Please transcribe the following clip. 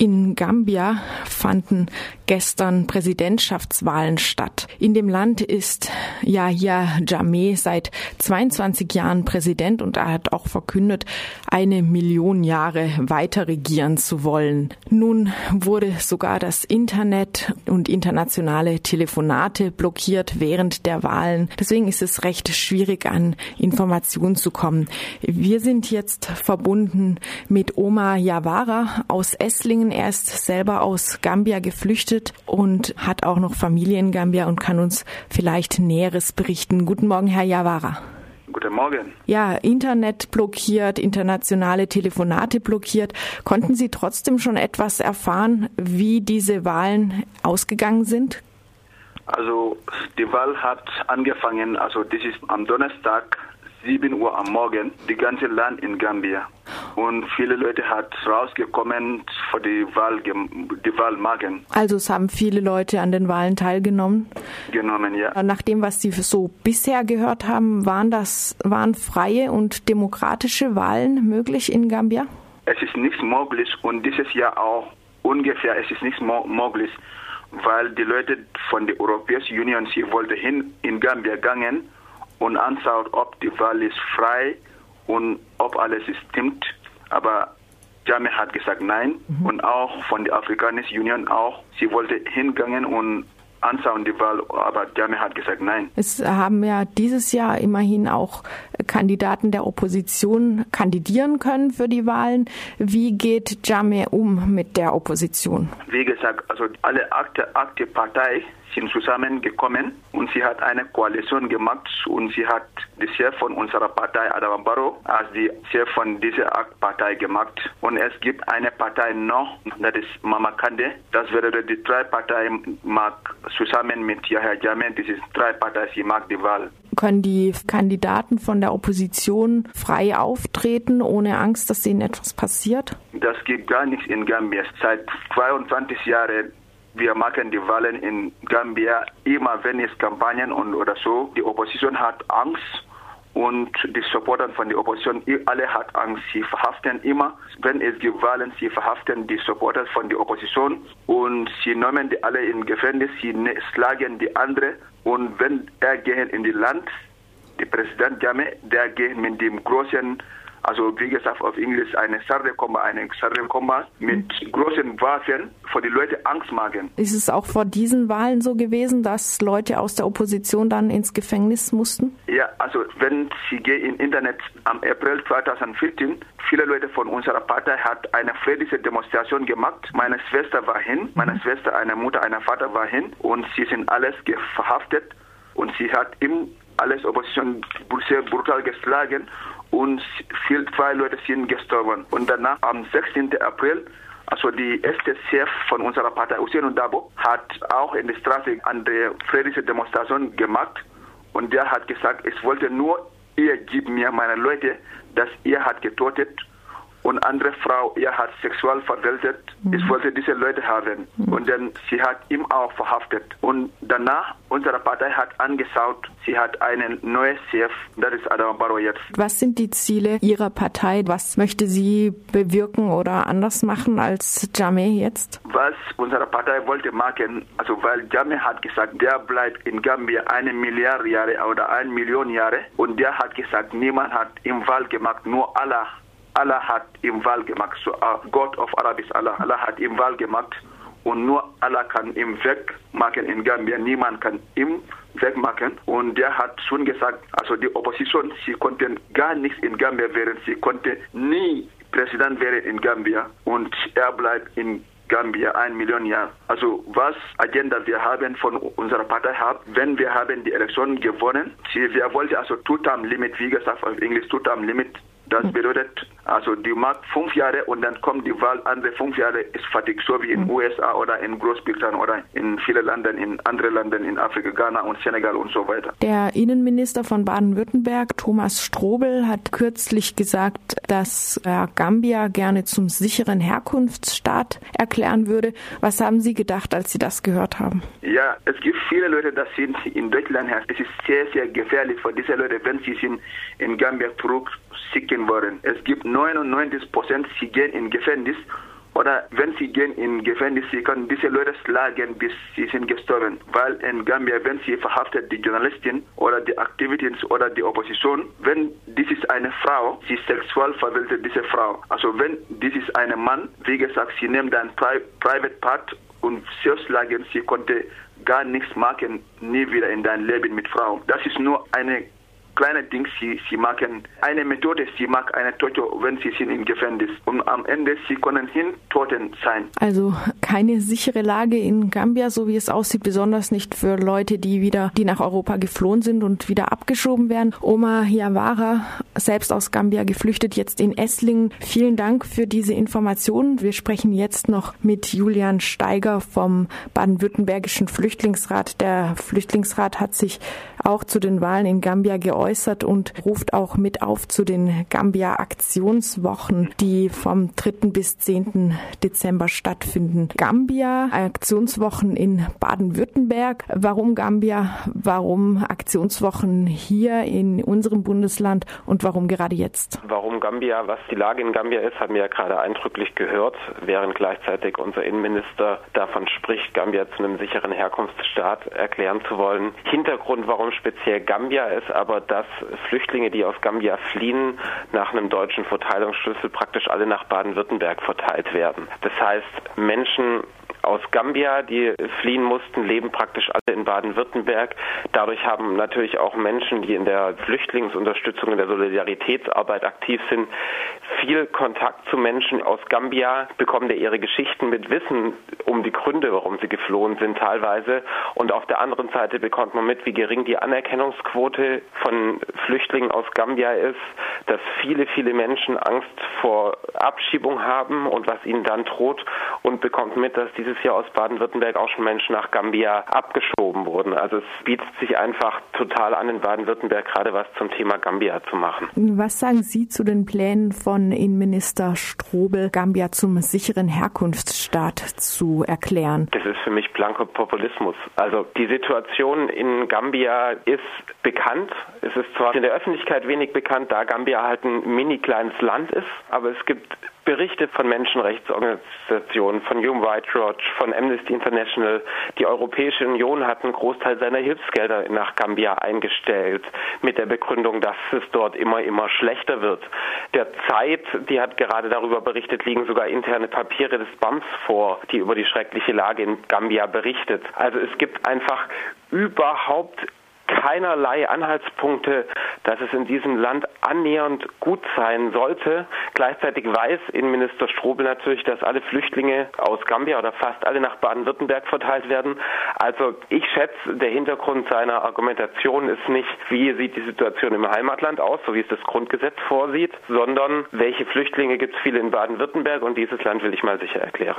In Gambia fanden gestern Präsidentschaftswahlen statt. In dem Land ist Yahya Jammeh seit 22 Jahren Präsident und er hat auch verkündet, eine Million Jahre weiter regieren zu wollen. Nun wurde sogar das Internet und internationale Telefonate blockiert während der Wahlen. Deswegen ist es recht schwierig, an Informationen zu kommen. Wir sind jetzt verbunden mit Omar Yawara aus Esslingen. Er ist selber aus Gambia geflüchtet und hat auch noch Familie in Gambia und kann uns vielleicht Näheres berichten. Guten Morgen, Herr Yawara. Guten Morgen. Ja, Internet blockiert, internationale Telefonate blockiert. Konnten Sie trotzdem schon etwas erfahren, wie diese Wahlen ausgegangen sind? Also die Wahl hat angefangen, also das ist am Donnerstag 7 Uhr am Morgen, die ganze Land in Gambia. Und viele Leute hat rausgekommen für die Wahl, die Wahl machen. Also es haben viele Leute an den Wahlen teilgenommen? Genommen, ja. Nach dem, was Sie so bisher gehört haben, waren das, waren freie und demokratische Wahlen möglich in Gambia? Es ist nicht möglich und dieses Jahr auch ungefähr, es ist nicht möglich, weil die Leute von der Europäischen Union, sie wollten hin in Gambia gegangen und anschaut, ob die Wahl ist frei und ob alles stimmt. Aber Jame hat gesagt nein mhm. und auch von der Afrikanischen Union auch. Sie wollte hingehen und anschauen die Wahl, aber Jame hat gesagt nein. Es haben ja dieses Jahr immerhin auch Kandidaten der Opposition kandidieren können für die Wahlen. Wie geht Jame um mit der Opposition? Wie gesagt, also alle Akte, Akte Partei sind zusammengekommen und sie hat eine Koalition gemacht und sie hat die Chef von unserer Partei, Adam Barrow, als die Chef von dieser Partei gemacht. Und es gibt eine Partei noch, das ist Mama Kande. Das wäre die drei Parteien mag zusammen mit Yahya Jammeh, das ist drei Parteien, sie mag die Wahl. Können die Kandidaten von der Opposition frei auftreten, ohne Angst, dass ihnen etwas passiert? Das gibt gar nichts in Gambia. Seit 22 Jahren wir machen die Wahlen in Gambia immer, wenn es Kampagnen und oder so. Die Opposition hat Angst und die Supporter von der Opposition, alle hat Angst. Sie verhaften immer, wenn es Wahlen, sie verhaften die Supporter von der Opposition. Und sie nehmen die alle in Gefängnis, sie ne-, schlagen die andere. Und wenn er gehen in die Land, der Präsident Jame, der geht mit dem großen also wie gesagt auf Englisch eine Sardekomma, eine Sardekomma mit großen Waffen für die Leute Angst machen. Ist es auch vor diesen Wahlen so gewesen, dass Leute aus der Opposition dann ins Gefängnis mussten? Ja, also wenn Sie gehen im Internet am April 2014, viele Leute von unserer Partei hat eine friedliche Demonstration gemacht. Meine Schwester war hin, meine mhm. Schwester, eine Mutter, ein Vater war hin und sie sind alles verhaftet und sie hat im alles Opposition sehr brutal geschlagen und viel, zwei Leute sind gestorben. Und danach am 16. April also die erste Chef von unserer Partei, Hussein Dabo, hat auch in der Straße eine friedliche Demonstration gemacht und der hat gesagt, es wollte nur, ihr gibt mir meine Leute, dass ihr hat getötet und andere Frau, ihr hat sexuell verwaltet. Mhm. Ich wollte diese Leute haben. Mhm. Und dann, sie hat ihn auch verhaftet. Und danach, unsere Partei hat angeschaut, sie hat einen neuen Chef, das ist Adam Barrow jetzt. Was sind die Ziele Ihrer Partei? Was möchte sie bewirken oder anders machen als Jameh jetzt? Was unsere Partei wollte machen, also weil Jameh hat gesagt, der bleibt in Gambia eine Milliarde Jahre oder eine Million Jahre. Und der hat gesagt, niemand hat im Wahl gemacht, nur Allah Allah hat ihm Wahl gemacht. So, uh, God of Arab ist Allah. Allah hat ihm Wahl gemacht und nur Allah kann ihm wegmachen in Gambia. Niemand kann ihm wegmachen. Und der hat schon gesagt, also die Opposition, sie konnten gar nichts in Gambia werden. Sie konnte nie Präsident werden in Gambia. Und er bleibt in Gambia ein Million Jahre. Also was Agenda wir haben von unserer Partei haben, wenn wir haben die Elektionen gewonnen, wir wollten also Two-Term-Limit, wie gesagt auf Englisch Two-Term-Limit das bedeutet, also die macht fünf Jahre und dann kommt die Wahl, andere fünf Jahre ist fertig, so wie in den USA oder in Großbritannien oder in vielen Ländern, in anderen Ländern in Afrika, Ghana und Senegal und so weiter. Der Innenminister von Baden-Württemberg, Thomas Strobel, hat kürzlich gesagt, dass er Gambia gerne zum sicheren Herkunftsstaat erklären würde. Was haben Sie gedacht, als Sie das gehört haben? Ja, es gibt viele Leute, die sind in Deutschland. Es ist sehr, sehr gefährlich für diese Leute, wenn sie sind in Gambia zurück sicken worden. Es gibt 99 Prozent, sie gehen in Gefängnis oder wenn sie gehen in Gefängnis, sie können diese Leute schlagen, bis sie sind gestorben. Weil in Gambia, wenn sie verhaftet, die Journalistin oder die Aktivitäten oder die Opposition, wenn dies ist eine Frau, sie sexuell verwaltet diese Frau. Also wenn dies ist ein Mann, wie gesagt, sie nehmen dann Pri Private Part und sie schlagen, sie konnte gar nichts machen, nie wieder in dein Leben mit Frau. Das ist nur eine kleine Dinge, sie, sie machen eine Methode, sie machen eine Tote, wenn sie sind im Gefängnis. Und am Ende, sie können hin Toten sein. Also keine sichere Lage in Gambia, so wie es aussieht, besonders nicht für Leute, die wieder, die nach Europa geflohen sind und wieder abgeschoben werden. Oma Yawara, selbst aus Gambia geflüchtet, jetzt in Esslingen. Vielen Dank für diese Informationen. Wir sprechen jetzt noch mit Julian Steiger vom baden-württembergischen Flüchtlingsrat. Der Flüchtlingsrat hat sich auch zu den Wahlen in Gambia geäußert und ruft auch mit auf zu den Gambia Aktionswochen, die vom 3. bis 10. Dezember stattfinden. Gambia Aktionswochen in Baden-Württemberg. Warum Gambia? Warum Aktionswochen hier in unserem Bundesland und warum gerade jetzt? Warum Gambia? Was die Lage in Gambia ist, haben wir ja gerade eindrücklich gehört, während gleichzeitig unser Innenminister davon spricht, Gambia zu einem sicheren Herkunftsstaat erklären zu wollen. Hintergrund, warum speziell Gambia ist aber dass Flüchtlinge, die aus Gambia fliehen, nach einem deutschen Verteilungsschlüssel praktisch alle nach Baden-Württemberg verteilt werden. Das heißt, Menschen aus Gambia, die fliehen mussten, leben praktisch alle in Baden-Württemberg. Dadurch haben natürlich auch Menschen, die in der Flüchtlingsunterstützung, in der Solidaritätsarbeit aktiv sind, viel Kontakt zu Menschen aus Gambia, bekommen da ihre Geschichten mit Wissen um die Gründe, warum sie geflohen sind teilweise. Und auf der anderen Seite bekommt man mit, wie gering die Anerkennungsquote von Flüchtlingen aus Gambia ist, dass viele, viele Menschen Angst vor Abschiebung haben und was ihnen dann droht und bekommt mit, dass dieses Jahr aus Baden-Württemberg auch schon Menschen nach Gambia abgeschoben wurden. Also es bietet sich einfach total an, in Baden-Württemberg gerade was zum Thema Gambia zu machen. Was sagen Sie zu den Plänen von Innenminister Strobel, Gambia zum sicheren Herkunftsstaat zu erklären? Das ist für mich blanker Populismus. Also die Situation in Gambia ist bekannt. Es ist zwar in der Öffentlichkeit wenig bekannt, da Gambia halt ein mini kleines Land ist, aber es gibt Berichte von Menschenrechtsorganisationen, von Human Rights Watch, von Amnesty International. Die Europäische Union hat einen Großteil seiner Hilfsgelder nach Gambia eingestellt, mit der Begründung, dass es dort immer, immer schlechter wird. Der Zeit, die hat gerade darüber berichtet, liegen sogar interne Papiere des BAMS vor, die über die schreckliche Lage in Gambia berichtet. Also es gibt einfach überhaupt keinerlei Anhaltspunkte, dass es in diesem Land annähernd gut sein sollte. Gleichzeitig weiß Innenminister Strobel natürlich, dass alle Flüchtlinge aus Gambia oder fast alle nach Baden-Württemberg verteilt werden. Also ich schätze, der Hintergrund seiner Argumentation ist nicht, wie sieht die Situation im Heimatland aus, so wie es das Grundgesetz vorsieht, sondern welche Flüchtlinge gibt es viele in Baden-Württemberg und dieses Land will ich mal sicher erklären.